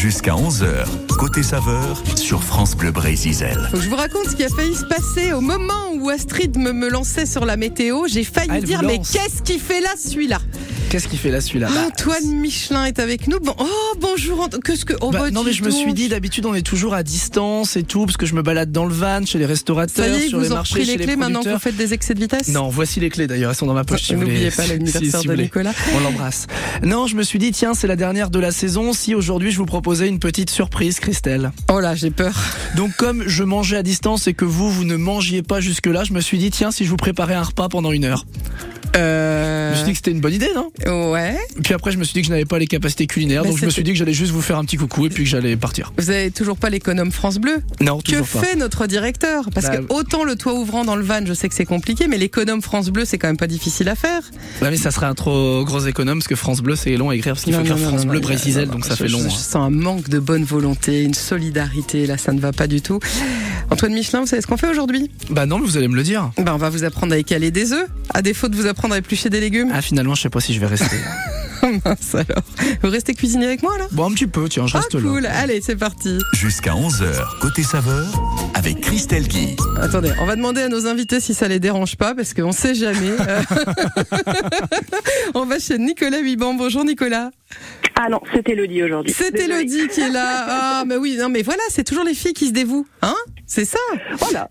Jusqu'à 11h, côté saveur sur France Bleu Brésil. Je vous raconte ce qui a failli se passer au moment où Astrid me, me lançait sur la météo. J'ai failli Ah, elle dire, mais qu'est-ce qu'il fait là, celui-là? Qu'est-ce qu'il fait là celui-là Antoine Michelin est avec nous. Bon, oh, bonjour. Qu'est-ce que. Oh, bah, bah, non mais je me suis dit d'habitude on est toujours à distance et tout parce que je me balade dans le van chez les restaurateurs Ça y est, sur vous les en marchés chez les clés maintenant que vous faites des excès de vitesse Non, voici les clés d'ailleurs, elles sont dans ma poche. si N'oubliez pas l'anniversaire si- si de. Nicolas. On l'embrasse. Non, je me suis dit tiens, c'est la dernière de la saison. Si aujourd'hui je vous proposais une petite surprise, Christelle. Oh là, j'ai peur. Donc comme je mangeais à distance et que vous vous ne mangiez pas jusque là, je me suis dit tiens si je vous préparais un repas pendant une heure. Je Euh. me suis dit que c'était une bonne idée, non? Ouais. Puis après je me suis dit que je n'avais pas les capacités culinaires, Bah, donc je me suis dit que j'allais juste vous faire un petit coucou et puis que j'allais partir. Vous avez toujours pas l'économe France Bleu Non, Que toujours pas. fait notre directeur Parce Bah, que autant le toit ouvrant dans le van, je sais que c'est compliqué, mais l'économe France Bleu, c'est quand même pas difficile à faire. Ouais, mais ça serait un trop gros économe parce que France Bleu c'est long à écrire parce qu'il faut écrire France Bleu Brésil, donc ça je- fait long. Je, hein. je sens un manque de bonne volonté, une solidarité, là ça ne va pas du tout. Antoine Michelin, vous savez ce qu'on fait aujourd'hui? Bah non, mais vous allez me le dire. ben, On va vous apprendre à écaler des œufs, à défaut de vous apprendre à éplucher des légumes. Ah finalement je sais pas si je vais rester. Mince alors. Vous restez cuisiner avec moi là bon un petit peu, tiens, je Ah reste là. cool, allez c'est parti. Jusqu'à 11h, côté saveur avec Christelle Guy. Attendez, on va demander à nos invités si ça les dérange pas, parce qu'on sait jamais. Euh, on va chez Nicolas Huiban. Bonjour Nicolas. Ah non, c'est Elodie aujourd'hui. C'est. Elodie qui est là. Ah, mais oui, non, mais voilà, c'est toujours les filles qui se dévouent. Hein? C'est ça? Voilà,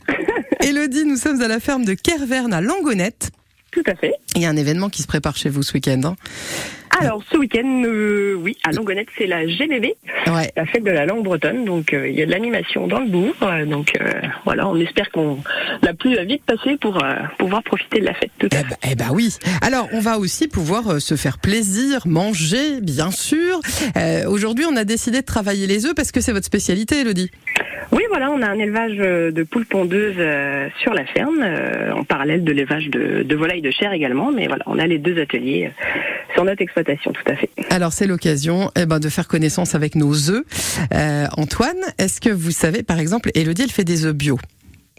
Elodie, nous sommes à la ferme de Kerverne à Langonette. Tout à fait. Il y a un événement qui se prépare chez vous ce week-end. hein. Alors, ce week-end, euh, oui, à Langonette, c'est la GBB, ouais. la fête de la langue bretonne. Donc, euh, il y a de l'animation dans le bourg. Euh, donc, euh, voilà, on espère qu'on la pluie va vite passer pour euh, pouvoir profiter de la fête. Tout à Eh ben, eh ben oui. Alors, on va aussi pouvoir se faire plaisir, manger, bien sûr. Euh, Aujourd'hui, on a décidé de travailler les œufs parce que c'est votre spécialité, Elodie. Oui, voilà, on a un élevage de poules pondeuses euh, sur la ferme, euh, en parallèle de l'élevage de, de volailles de chair également. Mais voilà, on a les deux ateliers sur notre exploitation, tout à fait. Alors, c'est l'occasion eh ben, de faire connaissance avec nos œufs. Euh, Antoine, est-ce que vous savez, par exemple, Elodie, elle fait des œufs bio?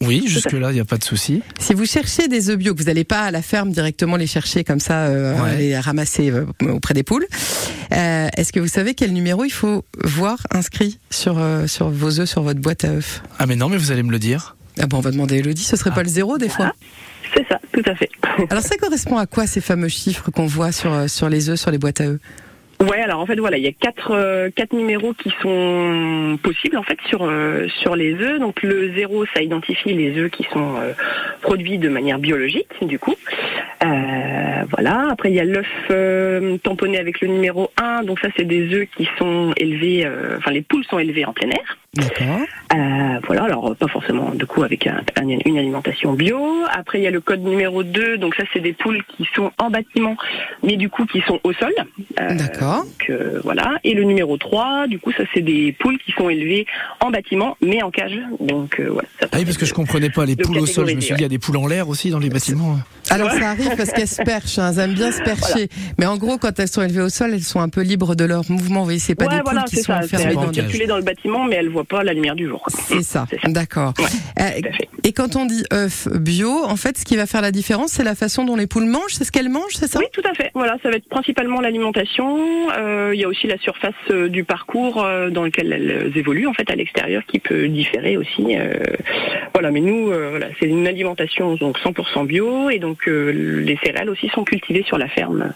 Oui, jusque là, il y a pas de souci. Si vous cherchez des œufs bio, que vous n'allez pas à la ferme directement les chercher comme ça, euh, Ouais. les ramasser euh, auprès des poules, euh, est-ce que vous savez quel numéro il faut voir inscrit sur, euh, sur vos œufs, sur votre boîte à œufs? Ah mais non, mais vous allez me le dire. ah bon, On va demander à Elodie, ce serait Ah. pas le zéro des fois C'est ça, tout à fait. Alors ça correspond à quoi ces fameux chiffres qu'on voit sur, euh, sur les œufs, sur les boîtes à œufs? Ouais, alors en fait voilà, il y a quatre euh, quatre numéros qui sont possibles en fait sur euh, sur les œufs. Donc le zéro, ça identifie les œufs qui sont euh, produits de manière biologique, du coup. Voilà. Après il y a l'œuf euh, tamponné avec le numéro 1. Donc ça c'est des œufs qui sont élevés, euh, enfin les poules sont élevées en plein air. D'accord. Euh, voilà, alors pas forcément du coup avec un- un- une alimentation bio. Après il y a le code numéro 2, donc ça c'est des poules qui sont en bâtiment, mais du coup qui sont au sol. Euh, D'accord. donc euh, voilà. Et le numéro 3, du coup ça c'est des poules qui sont élevées en bâtiment, mais en cage. Donc euh, voilà. ça Ah oui, parce que je comprenais pas les poules au sol. Je me suis dit, il y a des poules en l'air aussi dans les bâtiments. Alors ça arrive parce qu'elles se perchent, hein, elles aiment bien se percher. Mais en gros, quand elles sont élevées au sol, elles sont un peu libres de leur mouvement. Vous voyez, c'est pas ouais, des voilà, poules qui c'est sont ça. enfermées Elles des- circuler dans le bâtiment, mais elles voient pas la lumière du jour. C'est ça, ça. d'accord. Ouais, Euh, et quand on dit œuf bio, en fait, ce qui va faire la différence, c'est la façon dont les poules mangent, c'est ce qu'elles mangent, c'est ça? Oui, tout à fait. Voilà, ça va être principalement l'alimentation. Euh, Il y a aussi la surface euh, du parcours euh, dans lequel elles évoluent en fait à l'extérieur qui peut différer aussi. euh, voilà, mais nous, euh, voilà, c'est une alimentation donc 100% bio et donc euh, les céréales aussi sont cultivées sur la ferme.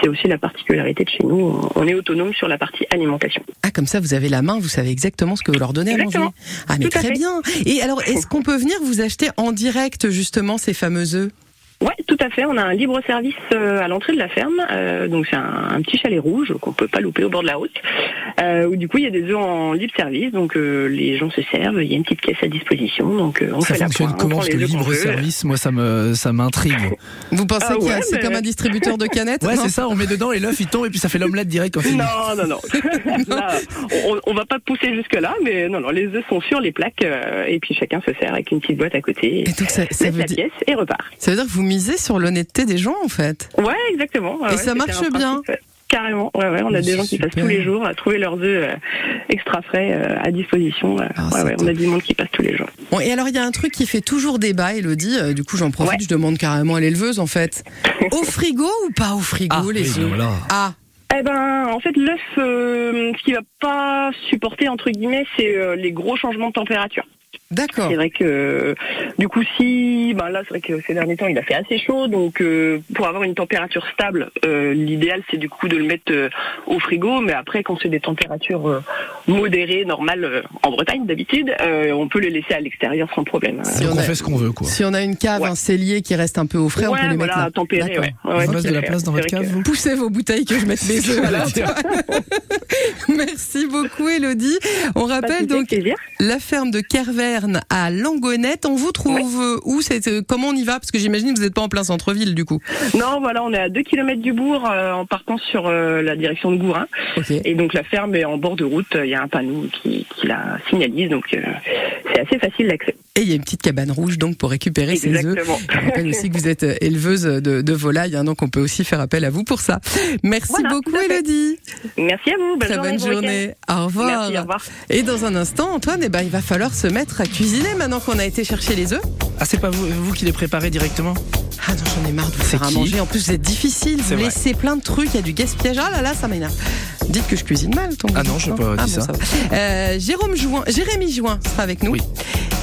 C'est aussi la particularité de chez nous. On est autonome sur la partie alimentation. Ah, comme ça, vous avez la main, vous savez exactement ce que vous leur donnez à manger. Exactement. Ah, mais Tout très bien. Et alors, est-ce qu'on peut venir vous acheter en direct, justement, ces fameux œufs? Ouais, tout à fait. On a un libre service euh, à l'entrée de la ferme. Euh, donc c'est un, un petit chalet rouge qu'on peut pas louper au bord de la route. Euh, où du coup il y a des œufs en libre service. Donc euh, les gens se servent. Il y a une petite caisse à disposition. Donc euh, on Ça fait la fonctionne pointe, on comment qu'on libre service, moi ça me ça m'intrigue. Vous pensez Ah que ouais, c'est mais- comme un distributeur de canettes Ouais, c'est ça. On met dedans et l'œuf il tombe et puis ça fait l'omelette direct quand. Non, non, non. Là, on, on va pas pousser jusque là, mais non, non, les œufs sont sur les plaques euh, et puis chacun se sert avec une petite boîte à côté. Et donc, ça, ça veut la dire, pièce et repart. ça veut dire que vous misez sur l'honnêteté des gens, en fait. Ouais, exactement. Ouais, Et ouais, ça marche bien principe, Carrément, ouais, ouais, on a des gens qui passent tous les jours à trouver leurs œufs euh, extra frais euh, à disposition. euh, Ah, ouais, on a du monde qui passe tous les jours. Bon, et alors, il y a un truc qui fait toujours débat, Elodie. du coup, j'en profite, Ouais. je demande carrément à l'éleveuse, en fait. Au frigo ou pas au frigo, Ah, les œufs voilà. Ah, Eh ben, en fait, l'œuf, euh, ce qu'il va pas supporter entre guillemets, c'est euh, les gros changements de température. D'accord. C'est vrai que du coup, si, ben là, c'est vrai que ces derniers temps, il a fait assez chaud, donc euh, pour avoir une température stable, euh, l'idéal c'est du coup de le mettre euh, au frigo. Mais après, quand c'est des températures euh, modérées, normales euh, en Bretagne d'habitude, euh, on peut le laisser à l'extérieur sans problème. Si Donc on on a- fait ce qu'on veut, quoi. Si on a une cave, Ouais. un cellier qui reste un peu au frais, on peut les voilà, mettre là. tempéré, ouais. Tout reste à de la place dans votre cave, que- vous Poussez vos bouteilles que je mette mes œufs. Voilà. Merci beaucoup Elodie. On de rappelle donc plaisir. la ferme de À Langonette. On vous trouve euh, où? C'est euh, Comment on y va? Parce que j'imagine que vous n'êtes pas en plein centre-ville du coup. Non, voilà, on est à 2 km du bourg euh, en partant sur euh, la direction de Gourin. Et donc la ferme est en bord de route, il y a un panneau qui, qui la signalise, donc euh, c'est assez facile d'accès. Et il y a une petite cabane rouge donc pour récupérer ces œufs. Exactement. Je rappelle aussi que vous êtes éleveuse de, de volailles, hein, donc on peut aussi faire appel à vous pour ça. Merci Voilà, beaucoup. Elodie. Merci à vous, bonne Très journée. bonne bon week-end. journée. Au revoir. Merci, au revoir. Et dans un instant, Antoine, eh ben, il va falloir se mettre à cuisiner maintenant qu'on a été chercher les œufs. Ah, c'est pas vous, vous qui les préparez directement Ah non, j'en ai marre de vous C'est faire à manger. En plus, vous êtes difficile. Vous C'est laissez plein de trucs. Il y a du gaspillage. Ah là là, ça m'énerve. Dites que je cuisine mal, ton Ah non, je n'ai pas Ah dit bon, ça. Euh, Jérôme Jouin, Jérémy Jouin sera avec nous. Oui.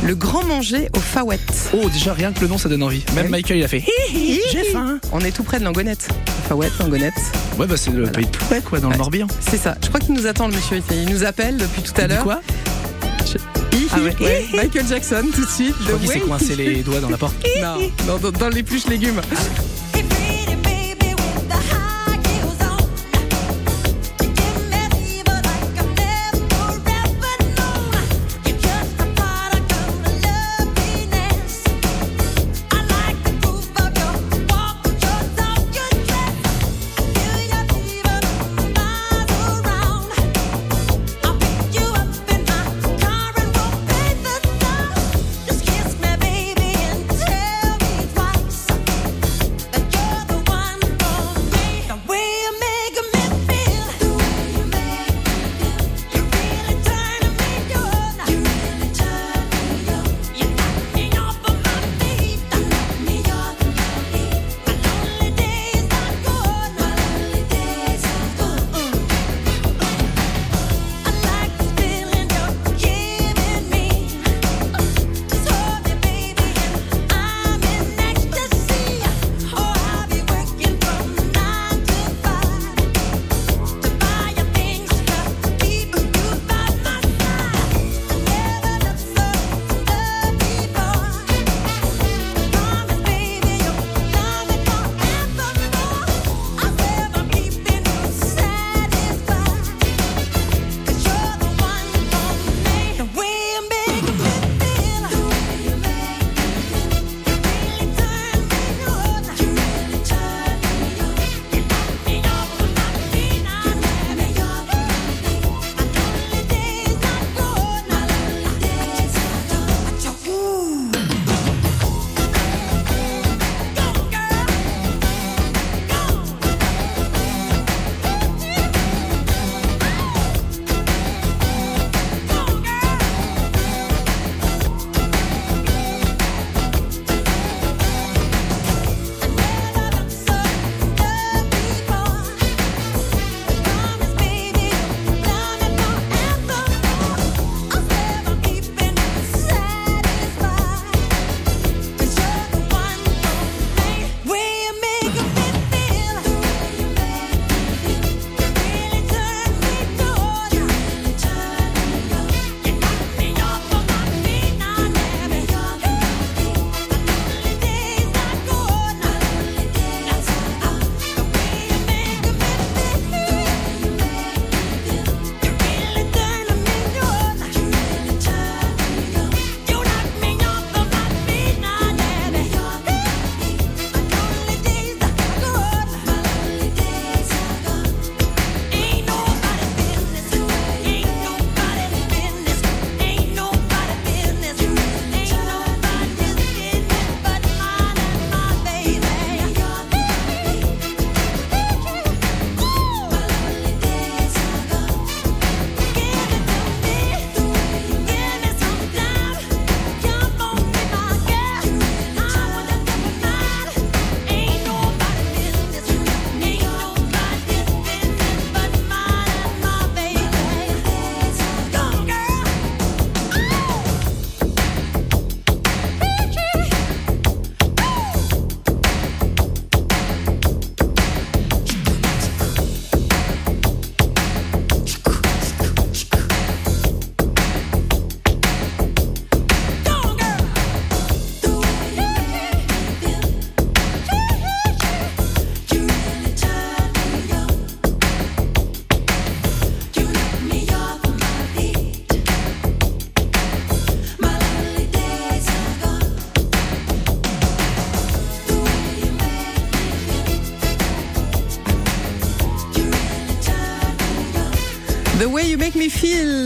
Le grand manger au Fawet. Oh, déjà, rien que le nom, ça donne envie. Même Oui. Michael, il a fait J'ai faim. On est tout près de Langonette. Fawet, Langonette. Ouais, bah, c'est le pays de Poulet, quoi, dans Ouais. le Morbihan. C'est ça. Je crois qu'il nous attend, le monsieur. Il nous appelle depuis tout à l'heure. quoi? Ah ouais. hi, ouais. Michael Jackson, tout de suite. Je crois The qu'il s'est coincé les doigts dans la porte. Non, dans, dans les pluches légumes.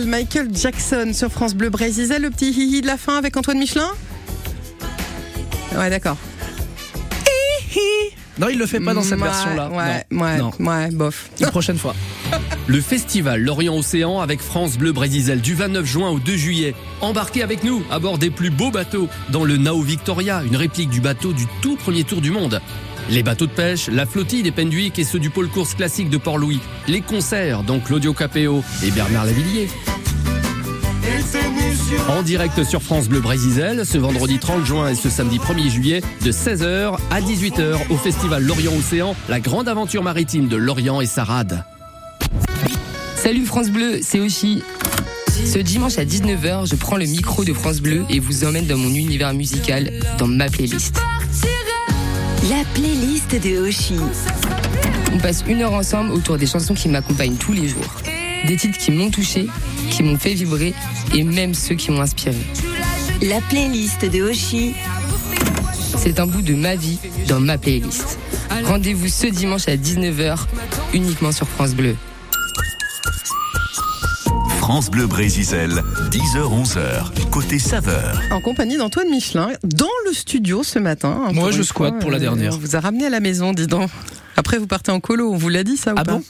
Michael Jackson sur France Bleu Brésil. Le petit hihi de la fin avec Antoine Michelin Ouais, d'accord. Non, il le fait pas dans cette Ouais, version-là. Ouais, Non. ouais, Non. ouais, bof. Une prochaine fois. Le festival Lorient Océan avec France Bleu Brésil du 29 juin au 2 juillet. Embarquez avec nous à bord des plus beaux bateaux dans le Nao Victoria, une réplique du bateau du tout premier tour du monde. Les bateaux de pêche, la flottille des Penduic et ceux du pôle course classique de Port-Louis. Les concerts, dont Claudio Capéo et Bernard Lavillier. En direct sur France Bleu Brésil, ce vendredi 30 juin et ce samedi 1er juillet, de 16h à 18h au festival Lorient Océan, la grande aventure maritime de Lorient et Sarade. Salut France Bleu, c'est Oshi. Ce dimanche à 19h, je prends le micro de France Bleu et vous emmène dans mon univers musical, dans ma playlist. La playlist de Oshi. On passe une heure ensemble autour des chansons qui m'accompagnent tous les jours. Des titres qui m'ont touché, qui m'ont fait vibrer et même ceux qui m'ont inspiré. La playlist de Oshi. C'est un bout de ma vie dans ma playlist. Rendez-vous ce dimanche à 19h, uniquement sur France Bleu. France Bleu Brésil, 10h-11h, côté saveur. En compagnie d'Antoine Michelin, dans le studio ce matin. Moi, je squatte pour la euh, dernière. On vous a ramené à la maison, dis donc. Après, vous partez en colo, on vous l'a dit ça ou Ah pas bon?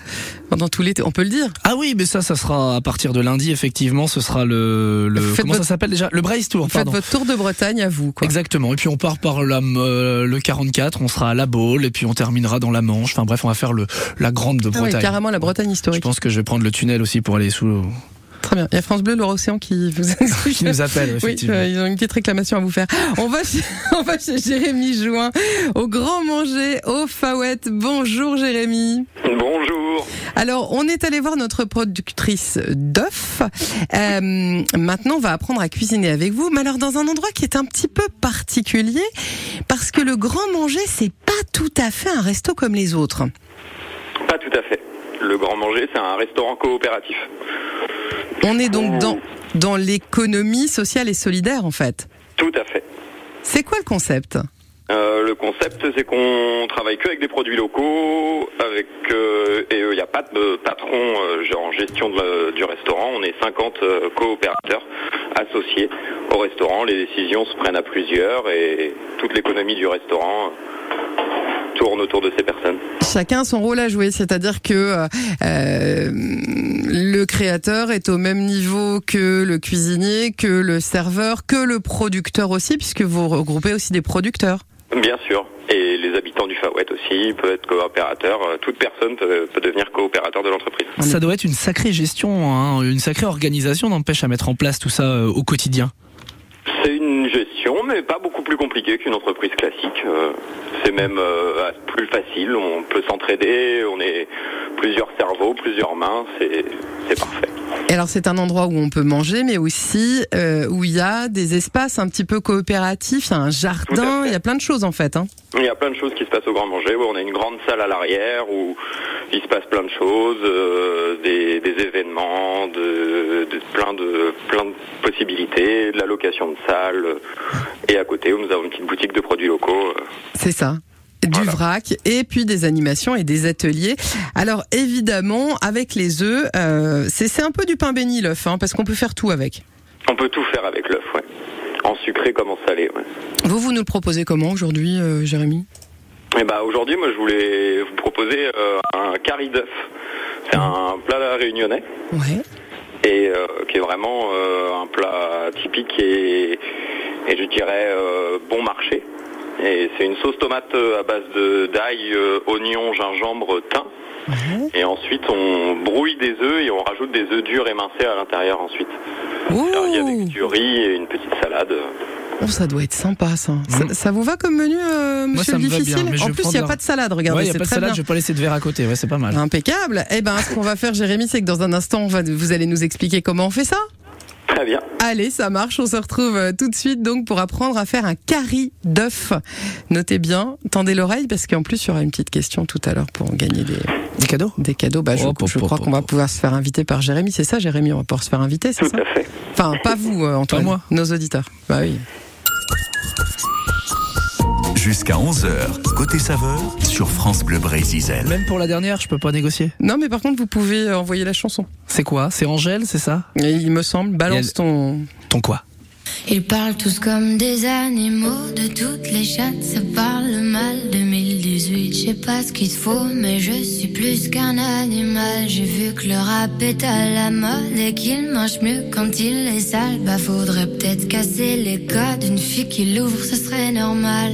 Pendant tout l'été, on peut le dire. Ah oui, mais ça, ça sera à partir de lundi, effectivement. Ce sera le. le comment votre- ça s'appelle déjà? Le Brace Tour, faites votre tour de Bretagne à vous, quoi. Exactement. Et puis on part par la, euh, le 44, on sera à la Baule, et puis on terminera dans la Manche. Enfin bref, on va faire le, la grande de Ah ouais, Bretagne. carrément la Bretagne Je historique. pense que je vais prendre le tunnel aussi pour aller sous. Très bien. Il y a France Bleu, l'Océan qui vous Qui nous appelle, Oui, effectivement. euh, ils ont une petite réclamation à vous faire. On va chez, on va chez Jérémy Jouin, au Grand Manger, au Fawette. Bonjour Jérémy. Bonjour. Alors, on est allé voir notre productrice d'œufs. Euh, maintenant, on va apprendre à cuisiner avec vous, mais alors dans un endroit qui est un petit peu particulier, parce que le Grand Manger, c'est pas tout à fait un resto comme les autres. Pas tout à fait. Le Grand Manger, c'est un restaurant coopératif. On est donc dans, dans l'économie sociale et solidaire, en fait. Tout à fait. C'est quoi le concept? Euh, le concept, c'est qu'on travaille que avec des produits locaux, avec euh, et il n'y a pas de patron euh, en gestion de du restaurant. On est 50 euh, coopérateurs associés au restaurant. Les décisions se prennent à plusieurs et toute l'économie du restaurant euh, tourne autour de ces personnes. Chacun a son rôle à jouer, c'est-à-dire que euh, euh, le créateur est au même niveau que le cuisinier, que le serveur, que le producteur aussi, puisque vous regroupez aussi des producteurs. Bien sûr. Et les habitants du Fawet aussi peuvent être coopérateurs. Euh, Toute personne peut, peut devenir coopérateur de l'entreprise. Ça doit être une sacrée gestion, hein, une sacrée organisation n'empêche à mettre en place tout ça euh, au quotidien. C'est mais pas beaucoup plus compliquée qu'une entreprise classique. Euh, c'est même euh, plus facile. On peut s'entraider. On est plusieurs cerveaux, plusieurs mains. C'est parfait. Et alors c'est un endroit où on peut manger, mais aussi euh, où il y a des espaces un petit peu coopératifs, il y a un jardin, il y a plein de choses en fait. Hein. Il y a plein de choses qui se passent au Grand Manger. où on a une grande salle à l'arrière où il se passe plein de choses, euh, des, des événements, de, de- plein de plein de possibilités, de la location de salles. Et à côté, nous avons une petite boutique de produits locaux. euh, C'est ça. Du Voilà. vrac et puis des animations et des ateliers. Alors évidemment, avec les œufs, euh, c'est un peu du pain béni l'œuf, hein, parce qu'on peut faire tout avec. On peut tout faire avec l'œuf, ouais. En sucré comme en salé, ouais. Vous, vous nous le proposez comment aujourd'hui, euh, Jérémy? Et bah aujourd'hui, moi, je voulais vous proposer euh, un curry d'œuf. C'est un plat réunionnais Ouais. et qui est vraiment un plat typique et, et je dirais euh, bon marché. Et c'est une sauce tomate euh, à base de d'ail, euh, oignon, gingembre, thym. Et ensuite, on brouille des œufs et on rajoute des œufs durs émincés à l'intérieur ensuite. Servi avec Ouh, du riz et une petite salade. Oh, ça doit être sympa ça. Ça, ça vous va comme menu, euh, Moi, monsieur ça le me va bien, difficile mais je En plus, il n'y a la- pas de salade, regardez, Ouais, il n'y a pas de salade, bien. je vais pas laisser de verre à côté, ouais, c'est pas mal. Impeccable. Eh ben, ce qu'on va faire, Jérémy, c'est que dans un instant, on va, vous allez nous expliquer comment on fait ça. Très bien. Allez, ça marche. On se retrouve euh, tout de suite donc pour apprendre à faire un curry d'œuf. Notez bien, tendez l'oreille parce qu'en plus, il y aura une petite question tout à l'heure pour gagner des, Des cadeaux? des cadeaux. Bah, je, hop, crois qu'on va pouvoir se faire inviter par Jérémy. C'est ça, Jérémy On va pouvoir se faire inviter, c'est Tout ça? à fait. Enfin, pas vous, euh, Antoine. Pas moi. Nos auditeurs. Bah oui. Jusqu'à 11h, côté saveur, sur France Bleu Brésil. Même pour la dernière, je peux pas négocier. Non, mais par contre, vous pouvez envoyer la chanson. C'est quoi? C'est Angèle, c'est ça? Et il me semble, balance Elle- ton. Ton quoi? Ils parlent tous comme des animaux, de toutes les chattes, ça parle mal. 2018, je sais pas ce qu'il te faut, mais je suis plus qu'un animal. J'ai vu que le rap est à la mode et qu'il mange mieux quand il est sale. Bah faudrait peut-être casser les codes, une fille qui l'ouvre, ce serait normal.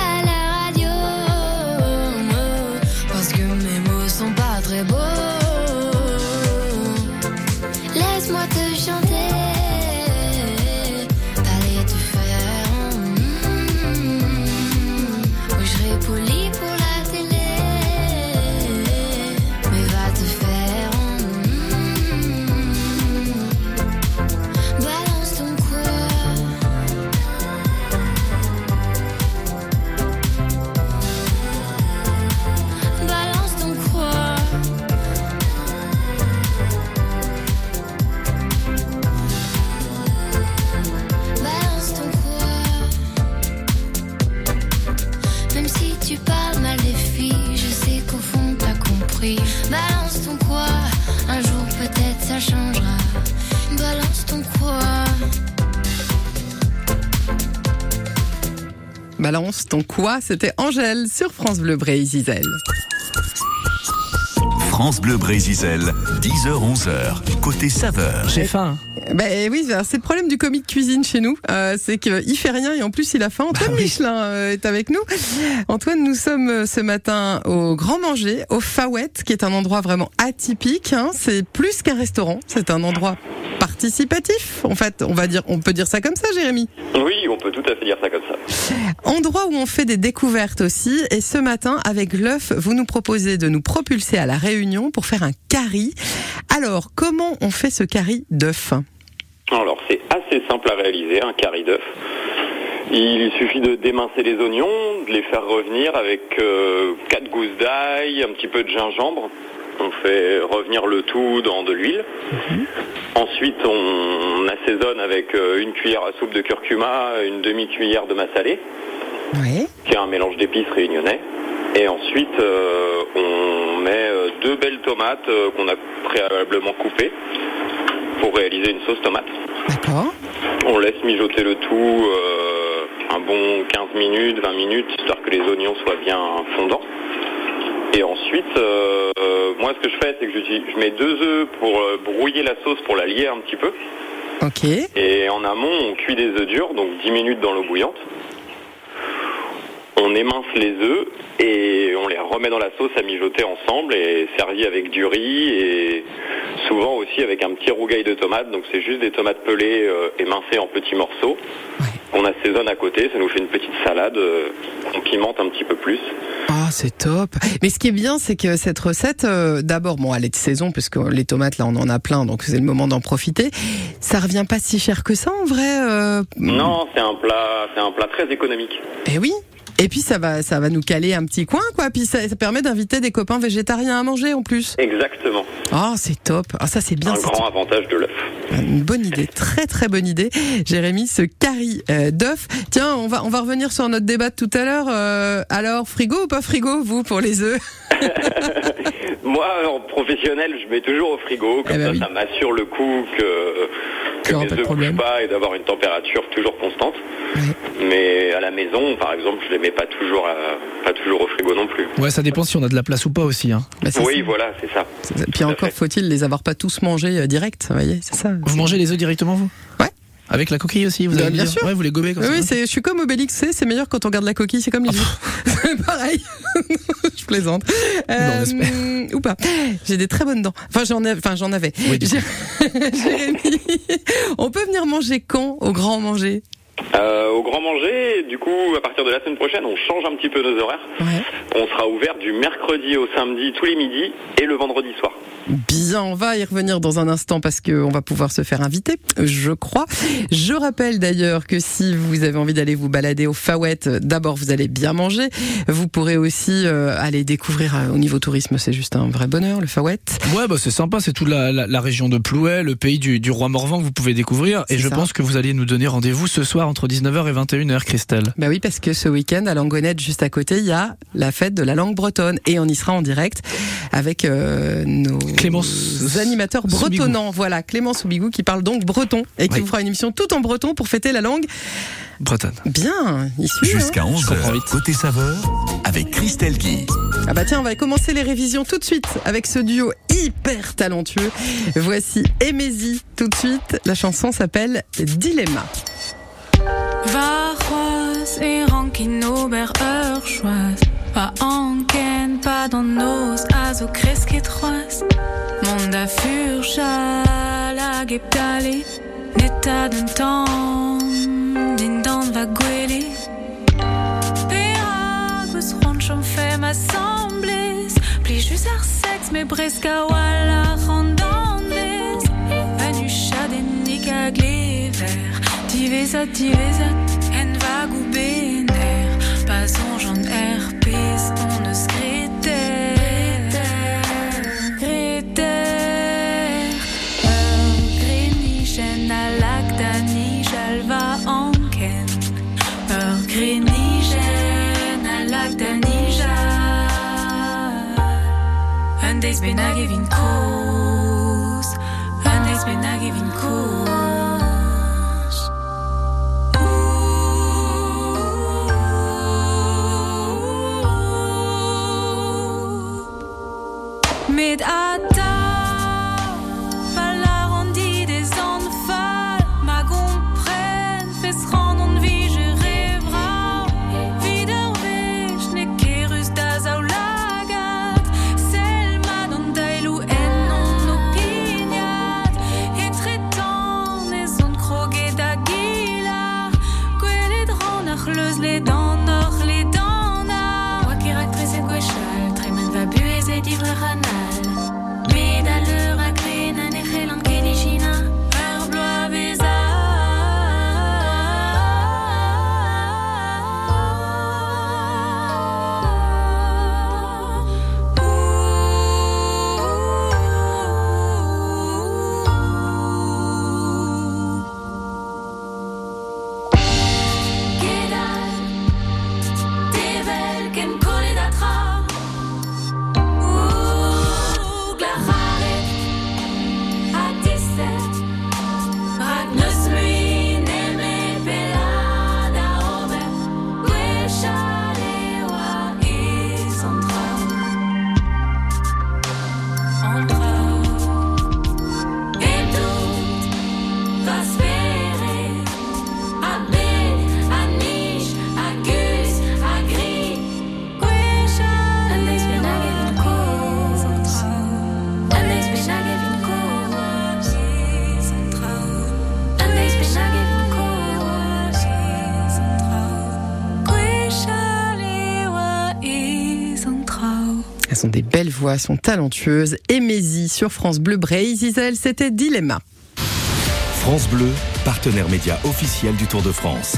Ton quoi C'était Angèle sur France Bleu Brésil. France Bleu Brésil, 10h-11h, côté saveur. J'ai faim. Ben oui, c'est le problème du commis de cuisine chez nous, euh, c'est qu'il fait rien et en plus il a faim. Antoine Michelin euh, est avec nous. Antoine, nous sommes euh, ce matin au Grand Manger, au Fawette, qui est un endroit vraiment atypique. hein. C'est plus qu'un restaurant, c'est un endroit participatif. En fait, on va dire, on peut dire ça comme ça, Jérémy. Oui, on peut tout à fait dire ça comme ça. Endroit où on fait des découvertes aussi. Et ce matin, avec l'œuf, vous nous proposez de nous propulser à la Réunion pour faire un curry. Alors, comment on fait ce curry d'œuf Alors c'est assez simple à réaliser, un carré d'œuf. Il suffit de démincer les oignons, de les faire revenir avec 4 gousses d'ail, un petit peu de gingembre. On fait revenir le tout dans de l'huile. Ensuite, on assaisonne avec euh, une cuillère à soupe de curcuma, une demi-cuillère de massalé, Oui. qui est un mélange d'épices réunionnais. Et ensuite, euh, on met euh, deux belles tomates euh, qu'on a préalablement coupées pour réaliser une sauce tomate. D'accord. On laisse mijoter le tout euh, un bon 15 minutes, 20 minutes, histoire que les oignons soient bien fondants. Et ensuite, euh, moi ce que je fais, c'est que j'utilise- je mets deux œufs pour brouiller la sauce, pour la lier un petit peu. Ok. Et en amont, on cuit des œufs durs, donc 10 minutes dans l'eau bouillante. On émince les œufs et on les remet dans la sauce à mijoter ensemble et servi avec du riz et souvent aussi avec un petit rougail de tomates. Donc c'est juste des tomates pelées euh, émincées en petits morceaux. Ouais. On assaisonne à côté, ça nous fait une petite salade euh, qu'on pimente un petit peu plus. Ah, c'est top. Mais ce qui est bien, c'est que cette recette, euh, d'abord, bon, elle est de saison, parce que les tomates, là, on en a plein, donc c'est le moment d'en profiter. Ça revient pas si cher que ça, en vrai. euh, Non, c'est un plat, c'est un plat très économique. Eh oui. Et puis ça va, ça va nous caler un petit coin, quoi. Puis ça, ça permet d'inviter des copains végétariens à manger en plus. Exactement. Ah, c'est top. Ah, ça c'est bien. un grand avantage de l'œuf. Une bonne idée, très très bonne idée. Jérémy, ce curry euh, d'œuf. Tiens, on va on va revenir sur notre débat de tout à l'heure. Euh, alors, frigo ou pas frigo, vous pour les œufs? Moi, en professionnel, je mets toujours au frigo, comme Eh ben ça, oui. ça m'assure le coup que, que mes œufs bougent pas et d'avoir une température toujours constante. Mais à la maison, par exemple, je les mets pas toujours, à- pas toujours au frigo non plus. Ouais, ça dépend si on a de la place ou pas aussi. Hein. Bah, Oui, ça. voilà, c'est ça. Puis encore faut-il les avoir pas tous mangés euh, direct, vous voyez, c'est ça. Vous mangez les œufs directement, vous? Avec la coquille aussi, vous me bien dire sûr. Ouais, vous les gobez comme Oui, ça. oui, je suis comme Obélix, c'est, c'est meilleur quand on garde la coquille, c'est comme les c'est pareil. je plaisante. Euh, ou pas. J'ai des très bonnes dents. Enfin, j'en ai, enfin, j'en avais. Oui, Jérémy, on peut venir manger quand au grand manger? Euh, au grand manger, du coup, à partir de la semaine prochaine, on change un petit peu nos horaires. Ouais. On sera ouvert du mercredi au samedi tous les midis et le vendredi soir. Bien, on va y revenir dans un instant parce qu'on va pouvoir se faire inviter, je crois. Je rappelle d'ailleurs que si vous avez envie d'aller vous balader au Fawet, d'abord vous allez bien manger. Vous pourrez aussi euh, aller découvrir euh, au niveau tourisme, c'est juste un vrai bonheur, le Fawet. Ouais, bah c'est sympa, c'est toute la, la, la région de Plouet, le pays du, du roi Morvan que vous pouvez découvrir. Et je ça. pense que vous allez nous donner rendez-vous ce soir entre 19h et 21h, Christelle. Bah oui, parce que ce week-end à Langonette, juste à côté, il y a la fête de la langue bretonne et on y sera en direct avec euh, nos Clémence animateurs Soubigou. bretonnants. Voilà, Clément Soubigou qui parle donc breton et qui Oui. vous fera une émission tout en breton pour fêter la langue. Bretonne. Bien, ici. Jusqu'à comprends 11h, vite. côté saveur, avec Christelle Guy. Ah bah tiens, on va commencer les révisions tout de suite avec ce duo hyper talentueux. Voici Emézy tout de suite. La chanson s'appelle Dilemma. Varroise et rankin Oberurschwas. Pas anken, pas dans nos also kresketros. Monda furcha, la geptali. Netta den temps, din dan va gweli. Peragus fait m'assemblis. Pli juste ar sex, mais bresca wala randandlis. Venu chaden nika glever. Divezat, divezat, en va goubener. Pas songeant herpes, on ne skreter. Greter. Grenigen à l'actani, jalva anken. Ur grenigen à l'actani, Un des benage vin cause. Un Elles ont des belles voix, sont talentueuses. Aimez-y sur France Bleu Bray. Isabelle, c'était Dilemma. France Bleu, partenaire média officiel du Tour de France.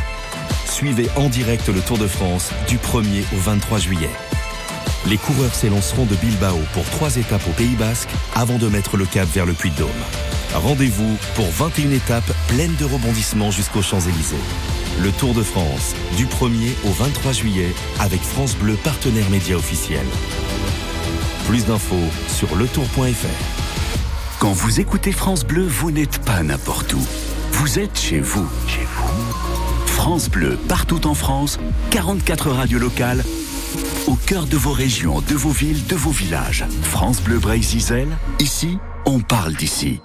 Suivez en direct le Tour de France du 1er au 23 juillet. Les coureurs s'élanceront de Bilbao pour trois étapes au Pays Basque avant de mettre le cap vers le Puy-de-Dôme. Rendez-vous pour 21 étapes pleines de rebondissements jusqu'aux Champs-Élysées. Le Tour de France du 1er au 23 juillet avec France Bleu, partenaire média officiel. Plus d'infos sur letour.fr. Quand vous écoutez France Bleu, vous n'êtes pas n'importe où. Vous êtes chez vous. Chez vous. France Bleu, partout en France, 44 radios locales, au cœur de vos régions, de vos villes, de vos villages. France Bleu Bray-Zizel, ici, on parle d'ici.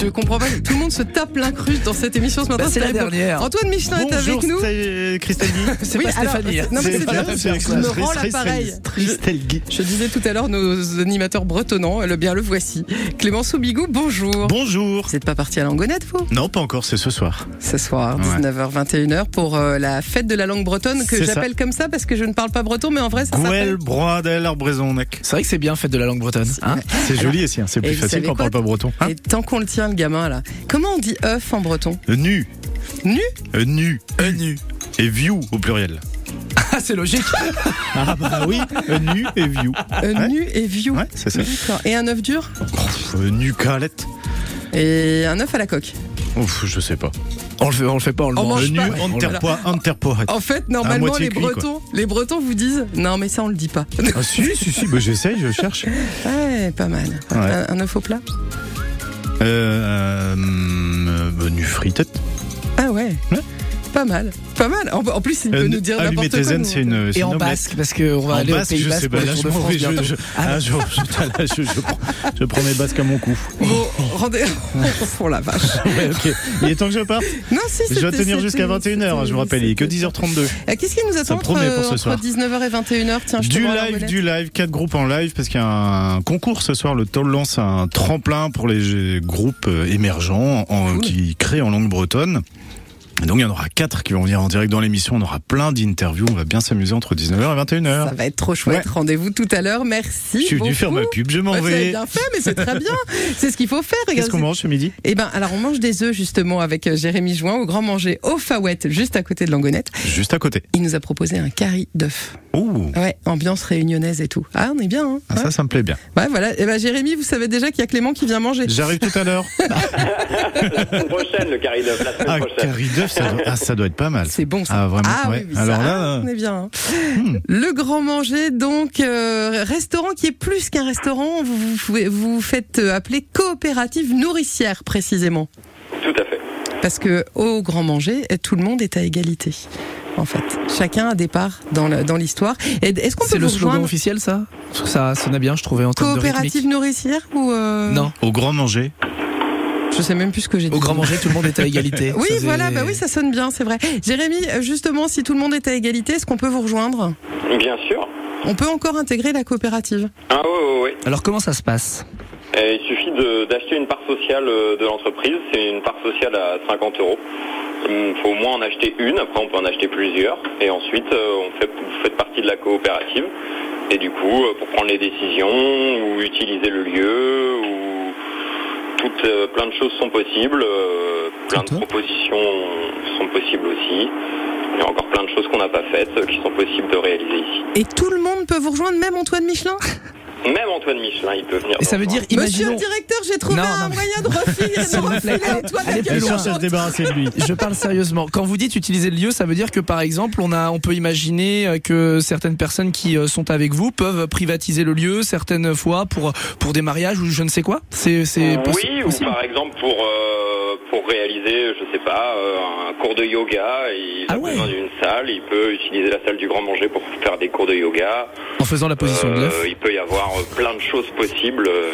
Je, je comprends pas, tout le monde se tape l'incruste dans cette émission ce matin. Bah, c'est la dernière. Antoine Michelin est avec nous. c'est Christelle Guy. C'est Oui, pas alors, Stéphanie. hein. non, mais C'est bien, je me l'appareil. Christelle Guy. Je disais tout à l'heure nos animateurs bretonnants, le bien le voici. Clémence Aubigou, bonjour. Bonjour. Vous n'êtes pas parti à Langonette, vous? Non, pas encore, c'est ce soir. Ce soir, Ouais. 19h, 21h, pour euh, la fête de la langue bretonne, que C'est ça. j'appelle comme ça parce que je ne parle pas breton, mais en vrai, ça Gouel, s'appelle... C'est vrai que c'est bien fait de la langue bretonne. Hein? C'est joli aussi, hein, c'est plus facile quand on parle pas breton. Hein? Et tant qu'on le tient, le gamin, là. Comment on dit œuf en breton Euh, nu. Nu Euh, nu. Un nu. Et view au pluriel. Ah, c'est logique. Ah bah oui, euh, nu et view. Euh, Ouais. Nu et view. Ouais, c'est ça. D'accord. Et un œuf dur Euh, nu calette. Et un œuf à la coque. Ouf, je sais pas. On le fait, on le fait pas, on le On mange. mange Euh, nu, pas. enterpois, enterpois. En fait, normalement, les cuit, quoi. Bretons, les Bretons vous disent non, mais ça, on le dit pas. Ah si, si, si, bah, j'essaye, je cherche. ouais, pas mal. Ouais. Un, un œuf au plat Euh, euh, euh, bah, nu fritette. Ah ouais. Ouais. Pas mal. Pas mal. En, en plus, il peut Euh, nous dire n'importe quoi. c'est une, Et en basque, parce qu'on va aller au basque, Pays je Basque pour le Tour de France je, Ah, je, prends, mes basques à mon cou. Bon, rendez. oh la vache. Il est temps que je parte. Non, si, Je dois tenir jusqu'à c'était- 21h, je vous rappelle, il est que c'était- 10h32. Euh, Qu'est-ce qui nous attend entre, promet pour ce entre soir. 19h et 21h Tiens, Du live, du live, quatre groupes en live parce qu'il y a un concours ce soir. Le Toll lance un tremplin pour les groupes émergents qui créent en langue bretonne. Donc il y en aura quatre qui vont venir en direct dans l'émission. On aura plein d'interviews. On va bien s'amuser entre 19h et 21h. Ça va être trop chouette. Ouais. Rendez-vous tout à l'heure. Merci. Je suis venu faire ma pub, je m'en avez vais. bien fait, mais c'est très bien. C'est ce qu'il faut faire. Qu'est-ce qu'on mange ce midi? Eh ben, alors on mange des œufs justement avec euh, Jérémy Join au Grand Manger au Fawette, juste à côté de Langonette. Juste à côté. Il nous a proposé un curry d'œufs. Ouh, Ouais, ambiance réunionnaise et tout. Ah, on est bien. Hein ah, ça, ça me plaît bien. ouais, voilà. Eh ben, Jérémy, vous savez déjà qu'il y a Clément qui vient manger. J'arrive tout à l'heure. La semaine prochaine, le d'œuf, la semaine Ah, prochaine. curry ça, doit- ah, ça doit être pas mal. C'est bon ça. Ah, vraiment Ah ouais. oui, oui, Alors ça, là, on est bien. hein. hmm. Le Grand Manger, donc euh, restaurant qui est plus qu'un restaurant. Vous vous, vous faites euh, appeler coopérative nourricière précisément, Tout à fait. parce que au Grand Manger, tout le monde est à égalité. En fait, chacun a des parts dans l'histoire. Est-ce qu'on peut C'est le slogan rejoindre officiel, ça? Ça sonnait bien, je trouvais, en termes de coopérative nourricière ou euh, Non, au grand manger. Je sais même plus ce que j'ai dit. au grand manger, tout le monde est à égalité. Oui, Ça, voilà, bah oui, ça sonne bien, c'est vrai. Jérémy, euh, justement, si tout le monde est à égalité, est-ce qu'on peut vous rejoindre? Bien sûr. On peut encore intégrer la coopérative? Ah oui, oui, oui. Alors comment ça se passe? Euh, il suffit d'acheter une part sociale euh, de l'entreprise. C'est une part sociale à 50 euros. Il faut au moins en acheter une. Après, on peut en acheter plusieurs. Et ensuite, euh, on fait, vous faites partie de la coopérative. Et du coup, pour prendre les décisions ou utiliser le lieu ou toutes, euh, plein de choses sont possibles. euh, plein de propositions sont possibles aussi. Il y a encore plein de choses qu'on n'a pas faites euh, qui sont possibles de réaliser ici. Et tout le monde peut vous rejoindre, même Antoine Michelin? Même Antoine Michelin, il peut venir. Et ça veut dire, Monsieur le directeur, j'ai trouvé Non, un non. moyen de refiler, de refiler allez- Antoine à débarrasser de lui. Je parle sérieusement. Quand vous dites utiliser le lieu, ça veut dire que par exemple, on a, on peut imaginer euh, que certaines personnes qui euh, sont avec vous peuvent privatiser le lieu certaines fois pour pour des mariages ou je ne sais quoi. C'est c'est Oui, ou par exemple pour euh, pour réaliser, je sais pas, euh, un cours de yoga, il Ah a ouais. besoin d'une salle, il peut utiliser la salle du Grand Manger pour faire des cours de yoga. En faisant la position de Euh, l'œuf. il peut y avoir euh, plein de choses possibles euh,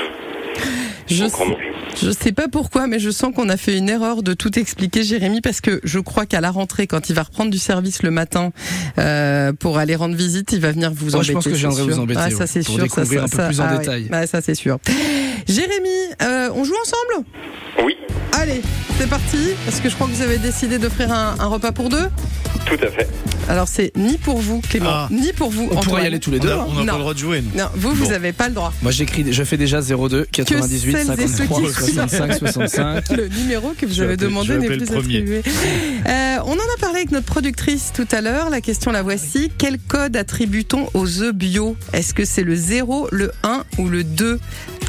Je sais, je sais pas pourquoi, mais je sens qu'on a fait une erreur de tout expliquer, Jérémy, parce que je crois qu'à la rentrée, quand il va reprendre du service le matin euh, pour aller rendre visite, il va venir vous Ouais, embêter. je pense que je c'est viendrai sûr. vous embêter, Ah, ça ouais, c'est pour sûr. découvrir ça, un peu ça- plus en ah détail. Ouais, ça c'est sûr. Jérémy, euh, on joue ensemble? Oui, Allez, c'est parti. Est-ce que je crois que vous avez décidé d'offrir un, un repas pour deux Tout à fait. Alors c'est ni pour vous Clément, Ah. ni pour vous On pourrait y aller tous les deux. On n'a Non. pas le droit de jouer. nous. Non, vous, vous Bon. avez pas le droit. Moi j'écris, je fais déjà 02 98 celles et ceux 53 qui 65 65. Le numéro que vous avez demandé n'est plus attribué. Euh, on en a parlé avec notre productrice tout à l'heure. La question la voici. Quel code attribue-t-on aux œufs bio? Est-ce que c'est le 0, le 1 ou le 2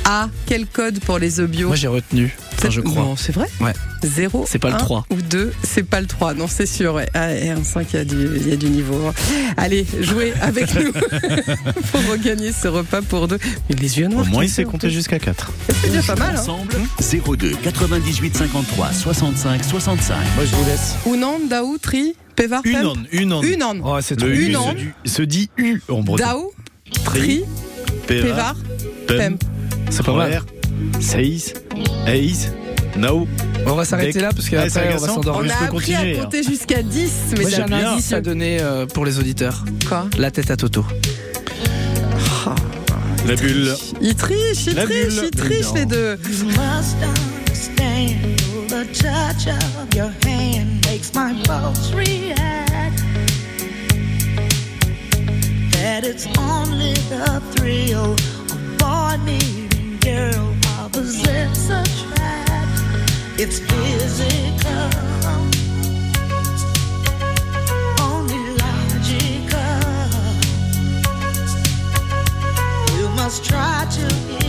A. Quel code pour les œufs bio? Moi j'ai retenu. Enfin, je crois. Non, c'est vrai Ouais. 0, C'est pas le 3. ou 2, c'est pas le 3. Non, c'est sûr. Ouais. Ah, et un 5, il y, a du- il y a du niveau. Allez, jouez avec nous pour regagner ce repas pour deux. Mais les yeux noirs. Au moins, il sait compter jusqu'à 4. C'est déjà pas mal. Hein. Ensemble, 02 98 53 65 65. Moi je vous laisse. Unan, Daou, Tri, Pévar, une onde. Unan. Oh, c'est. Le U se dit- se dit U en breton. Daou, Tri, Tri, Pévar, Pem. C'est pas mal. Seis, Ace, Now. On va s'arrêter là parce Ah, qu'après on va. On s'endormir. je a appris continuer, à hein. compter jusqu'à 10, mais j'ai un bien. indice à donner euh, pour les auditeurs. quoi? La tête à Toto. La bulle. Il triche, il La triche, bulle. il triche Non. les deux. You must understand the touch of your hand makes my pulse react. That it's only the thrill of boy meeting girl attract. It's physical, only logical. You must try to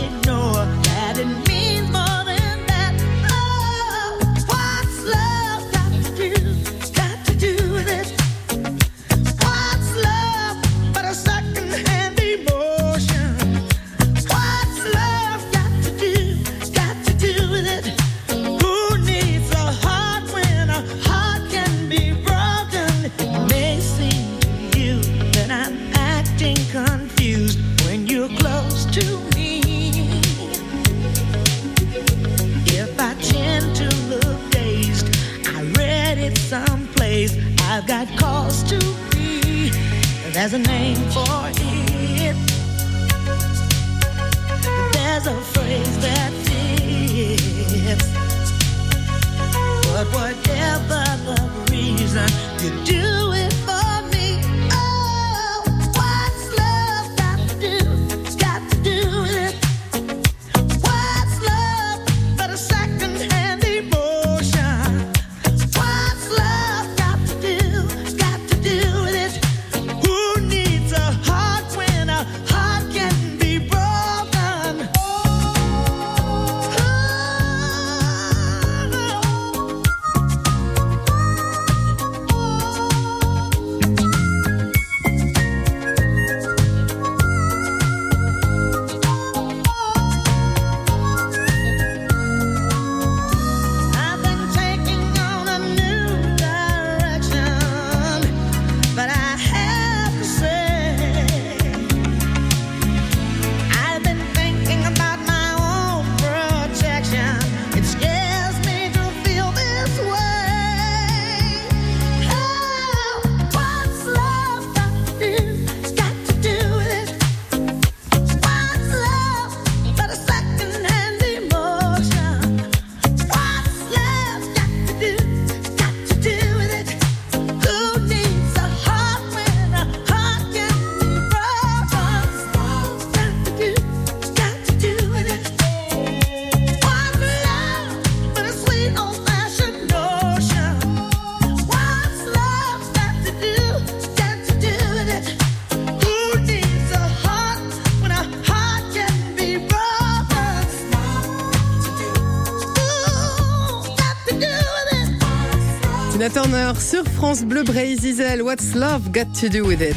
sur France Bleu Bray Zizel. What's love got to do with it?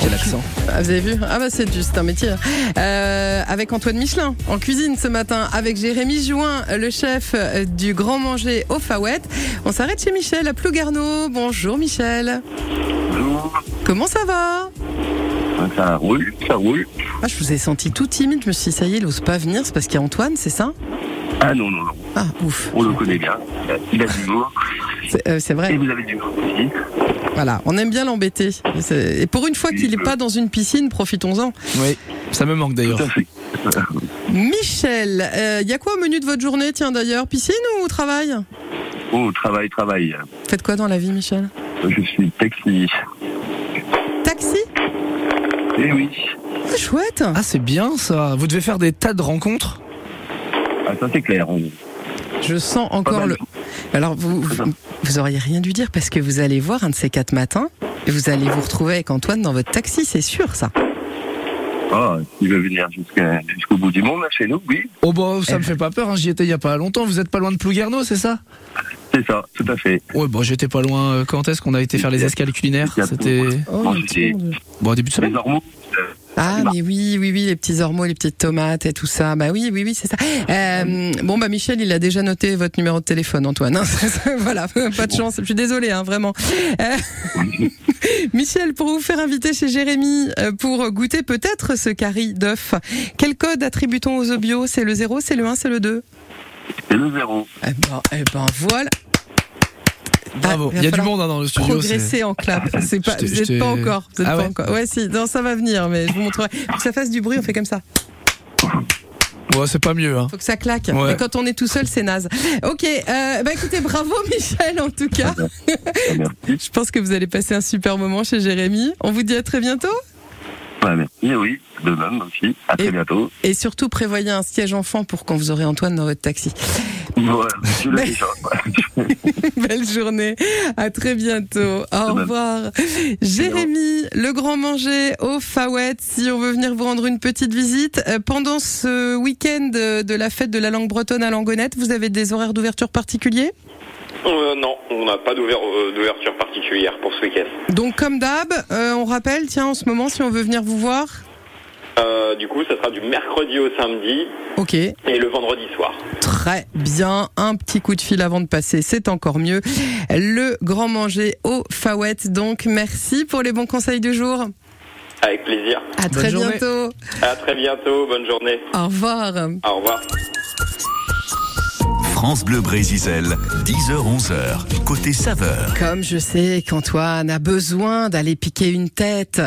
Quel accent. Ah, vous avez vu? Ah bah c'est juste un métier. Euh, avec Antoine Michelin en cuisine ce matin, avec Jérémy Jouin, le chef euh, du Grand Manger au Fawet. On s'arrête chez Michel à Plougarneau. Bonjour Michel. Comment ça va? Ça roule, ça roule. ah, Je vous ai senti tout timide. Je me suis dit, ça y est, il n'ose pas venir. C'est parce qu'il y a Antoine, c'est ça? Ah non, non, non. Ah, ouf. On le connaît bien. Il a du humour. C'est euh, c'est vrai. Et vous avez du humour aussi. Voilà, on aime bien l'embêter. Et pour une fois qu'il n'est pas dans une piscine, profitons-en. Oui, ça me manque d'ailleurs. Michel, il y a quoi au menu de votre journée, tiens d'ailleurs? Piscine ou travail? Oh, travail, travail. Faites quoi dans la vie, Michel? Je suis taxi. Taxi? Eh oui. C'est chouette. Ah, c'est bien ça. Vous devez faire des tas de rencontres. Ah, ça c'est clair. On- Je sens encore le. Alors, vous, vous, vous auriez rien dû dire parce que vous allez voir un de ces quatre matins et vous allez vous retrouver avec Antoine dans votre taxi, c'est sûr ça. Ah, il veut venir jusqu'au bout du monde, là, chez nous, oui. Oh bah ça me fait pas peur, hein. j'y étais il y a pas longtemps. Vous êtes pas loin de Plouguerneau, c'est ça? C'est ça, tout à fait. Ouais, bon j'étais pas loin. Euh, Quand est-ce qu'on a été faire les escales culinaires? C'était Oh, bon au début de Les semaine. Ah, mais oui, oui, oui, les petits ormeaux, les petites tomates et tout ça. Bah oui, oui, oui, c'est ça. Euh, bon, bah Michel, il a déjà noté votre numéro de téléphone, Antoine. hein. voilà, pas de chance. Je suis désolée, hein, vraiment. Euh, Michel, pour vous faire inviter chez Jérémy euh, pour goûter peut-être ce curry d'œuf, quel code attribue-t-on aux bio C'est le 0, c'est le 1, c'est le 2 C'est le zéro. Eh ben, eh ben voilà. Bravo. Ah, Il y a du monde hein, dans le studio. Progresser en clap. C'est pas, vous êtes j'étais- pas encore. Vous êtes Ah pas ouais encore. Ouais, si, non, ça va venir, mais je vous montrerai. Faut que ça fasse du bruit, on fait comme ça. Ouais, c'est pas mieux. Hein. Faut que ça claque. Ouais. Et quand on est tout seul, c'est naze. Ok, euh, bah écoutez, bravo Michel en tout cas. Merci. Je pense que vous allez passer un super moment chez Jérémy. On vous dit à très bientôt. Ouais, oui. De même aussi. À très Et- bientôt. Et surtout, prévoyez un siège enfant pour quand vous aurez Antoine dans votre taxi. Je l'ai déjà. Belle journée. À très bientôt. Au revoir. Jérémy, le grand manger au Fawet. Si on veut venir vous rendre une petite visite, euh, pendant ce week-end euh, de la fête de la langue bretonne à Langonette, vous avez des horaires d'ouverture particuliers? Euh, non, on n'a pas euh, d'ouverture particulière pour ce week-end. Donc comme d'hab, euh, on rappelle, tiens, en ce moment, si on veut venir vous voir, Euh, du coup, ça sera du mercredi au samedi ok, et le vendredi soir. très bien, un petit coup de fil avant de passer, c'est encore mieux. Le grand manger au Fawet, donc merci pour les bons conseils du jour. Avec plaisir. À Bonne très journée. bientôt. À très bientôt. Bonne journée. Au revoir. Au revoir. France Bleu Brésisel, 10h-11h, côté saveur. Comme je sais qu'Antoine a besoin d'aller piquer une tête,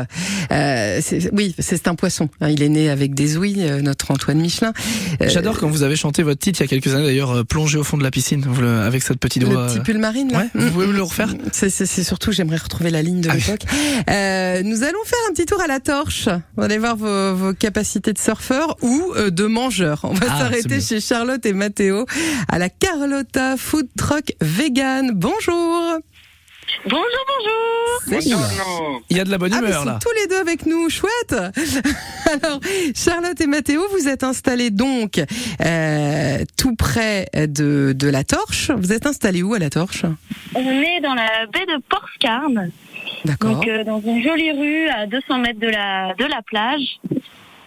euh, oui, c'est un poisson. hein, Il est né avec des ouïes, euh, notre Antoine Michelin. Euh, J'adore quand vous avez chanté votre titre il y a quelques années d'ailleurs, euh, plongé au fond de la piscine, le- avec cette petite le voix. petit euh, pull marine. Là. Ouais, vous pouvez me le refaire? C'est surtout, j'aimerais retrouver la ligne de Ah oui. l'époque. Euh, nous allons faire un petit tour à la torche. Vous allez voir vos, vos capacités de surfeur ou euh, de mangeur. On va Ah, s'arrêter chez Charlotte et Mathéo à la Carlotta Food Truck Vegan. Bonjour. Bonjour, bonjour. Salut. Il y a de la bonne Ah, humeur sont là. tous les deux avec nous, chouette. Alors, Charlotte et Mathéo, vous êtes installés donc euh, tout près de, de la Torche. Vous êtes installés où à la Torche? On est dans la baie de Porscarne, D'accord. donc euh, dans une jolie rue à 200 mètres de la, de la plage,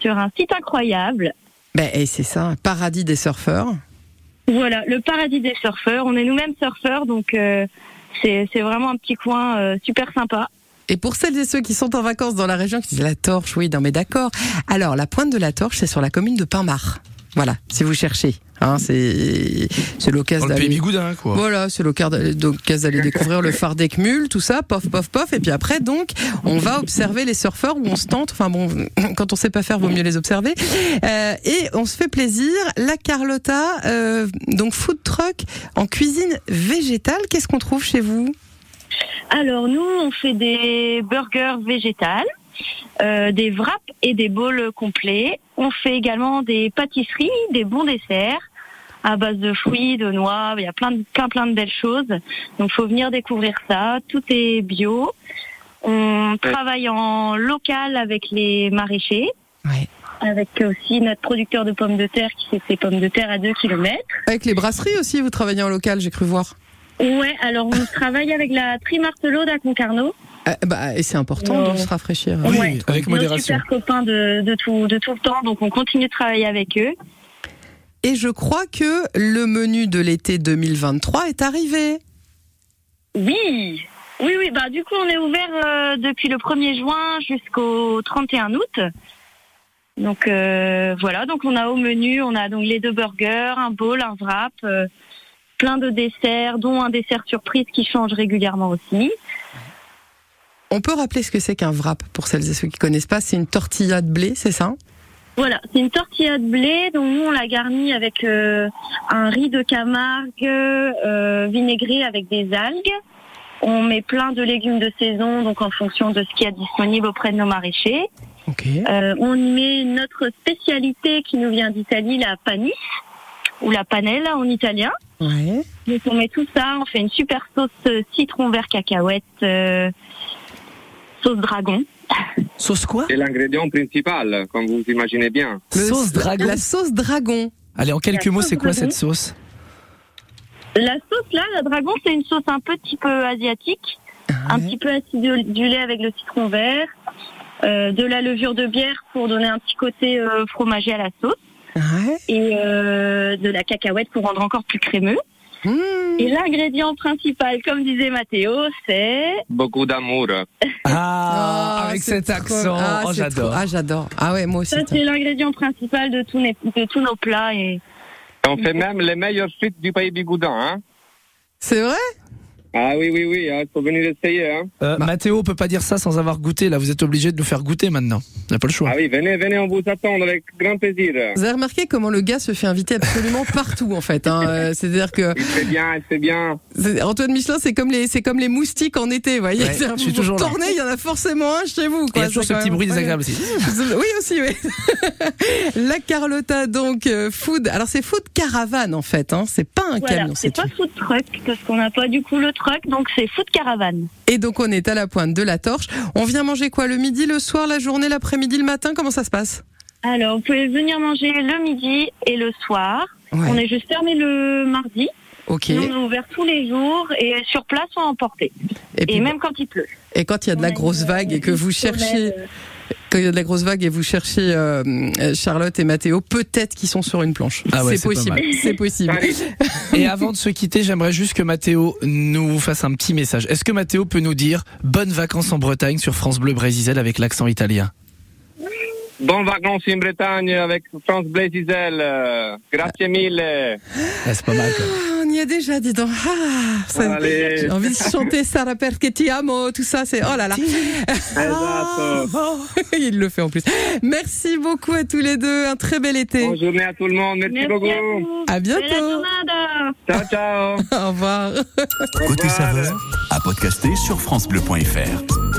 sur un site incroyable. Ben, et c'est ça, un paradis des surfeurs. Voilà, le paradis des surfeurs. On est nous-mêmes surfeurs, donc euh, c'est vraiment un petit coin euh, super sympa. Et pour celles et ceux qui sont en vacances dans la région, qui disent la Torche, oui, non mais d'accord. Alors, la pointe de la Torche, c'est sur la commune de Pinmar. Voilà, si vous cherchez. Hein, c'est c'est l'occasion Dans le pays d'aller. bigoudin quoi. Voilà, c'est l'occasion d'aller découvrir le phare d'Ecmul, tout ça, pof, pof, pof. Et puis après, donc, on va observer les surfeurs où on se tente. Enfin bon, quand on sait pas faire, vaut mieux les observer. Euh, et on se fait plaisir. La Carlotta, euh, donc food truck en cuisine végétale. Qu'est-ce qu'on trouve chez vous? Alors nous, on fait des burgers végétales, euh, des wraps et des bowls complets. On fait également des pâtisseries, des bons desserts à base de fruits, de noix. Il y a plein de, plein, plein de belles choses. Donc faut venir découvrir ça. Tout est bio. On travaille en local avec les maraîchers. Ouais. Avec aussi notre producteur de pommes de terre qui fait ses pommes de terre à 2 km. Avec les brasseries aussi, vous travaillez en local, j'ai cru voir. Ouais, alors on travaille avec la Trimartelot à Concarneau. Euh, bah, et c'est important de se rafraîchir. Oui, Ouais. avec Nos modération. super copains de, de, tout, de tout le temps, donc on continue de travailler avec eux. Et je crois que le menu de l'été 2023 est arrivé. Oui, oui, oui. Bah du coup, on est ouvert euh, depuis le 1er juin jusqu'au 31 août. Donc euh, voilà, donc on a au menu, on a donc les deux burgers, un bowl, un wrap, euh, plein de desserts, dont un dessert surprise qui change régulièrement aussi. On peut rappeler ce que c'est qu'un wrap pour celles et ceux qui connaissent pas? C'est une tortilla de blé, c'est ça? Voilà, c'est une tortilla de blé, donc nous on la garnit avec euh, un riz de Camargue euh, vinaigré avec des algues. On met plein de légumes de saison, donc en fonction de ce qu'il y a disponible auprès de nos maraîchers. Euh, on y met notre spécialité qui nous vient d'Italie, la panis, ou la panelle en italien. Ouais. Donc on met tout ça, on fait une super sauce euh, citron vert cacahuète, euh, sauce dragon. Sauce quoi C'est l'ingrédient principal, comme vous imaginez bien. Sauce dragon. La sauce dragon. Allez, en quelques La mots, sauce c'est quoi dragon. cette sauce La sauce là, la dragon, c'est une sauce un petit peu asiatique, un petit peu acidulée avec le citron vert, euh, de la levure de bière pour donner un petit côté euh, fromager à la sauce, et euh, de la cacahuète pour rendre encore plus crémeux. Et l'ingrédient principal, comme disait Mathéo, c'est Beaucoup d'amour. Ah, avec c'est cet trop- accent, Ah, oh, j'adore. trop- Ah, j'adore. Ah ouais, moi aussi. ça, c'est l'ingrédient principal de tous, les- de tous nos plats. Et On fait même les meilleures frites du pays bigoudin. Hein C'est vrai? Ah oui, oui, oui, il faut venir essayer. Hein Euh, Mathéo peut pas dire ça sans avoir goûté. Là, vous êtes obligé de nous faire goûter maintenant. On n'a pas le choix. ah oui, venez, venez, on vous attend avec grand plaisir. Vous avez remarqué comment le gars se fait inviter absolument partout en fait. Hein. Euh, C'est-à-dire que Il fait bien, il fait bien. Antoine Michelin, c'est comme les c'est comme les moustiques en été, vous voyez. Ouais, je suis toujours là. tournez, il y en a forcément un chez vous. Il y Quoi. a toujours ce petit même bruit désagréable aussi. Oui aussi, oui. La Carlotta donc euh, food. Alors c'est food caravane en fait. Hein. C'est pas un voilà, camion, c'est c'est pas food truck parce qu'on n'a pas du coup le truck, donc c'est food caravane. Et donc on est à la pointe de la torche. On vient manger quoi le midi, le soir, la journée, l'après-midi, le matin? Comment ça se passe? Alors, vous pouvez venir manger le midi et le soir. Ouais. On est juste fermé le mardi. Ok. Nous, on est ouvert tous les jours et sur place ou à emporter. Et même quand il pleut. Et quand il y a de la grosse vague et que vous cherchez, quand il y a de la grosse vague et vous cherchez euh, Charlotte et Mathéo, peut-être qu'ils sont sur une planche. Ah ouais, c'est possible. C'est possible. Et avant de se quitter, j'aimerais juste que Mathéo nous fasse un petit message. Est-ce que Mathéo peut nous dire bonnes vacances en Bretagne sur France Bleu Brésil avec l'accent italien? Bonnes vacances en Bretagne avec France Blaisizel. Euh, Grazie mille. Ah, C'est pas mal. quoi. Ah, y est déjà, dis donc. Ah. J'ai envie de chanter Sarah perché ti amo, tout ça, c'est oh là là. Esatto. Il le fait en plus. Merci beaucoup à tous les deux. Un très bel été. Bonne journée à tout le monde. Merci, Merci beaucoup. à. À bientôt. Ciao, ciao. Au revoir. Côté saveur, à podcaster sur FranceBleu.fr.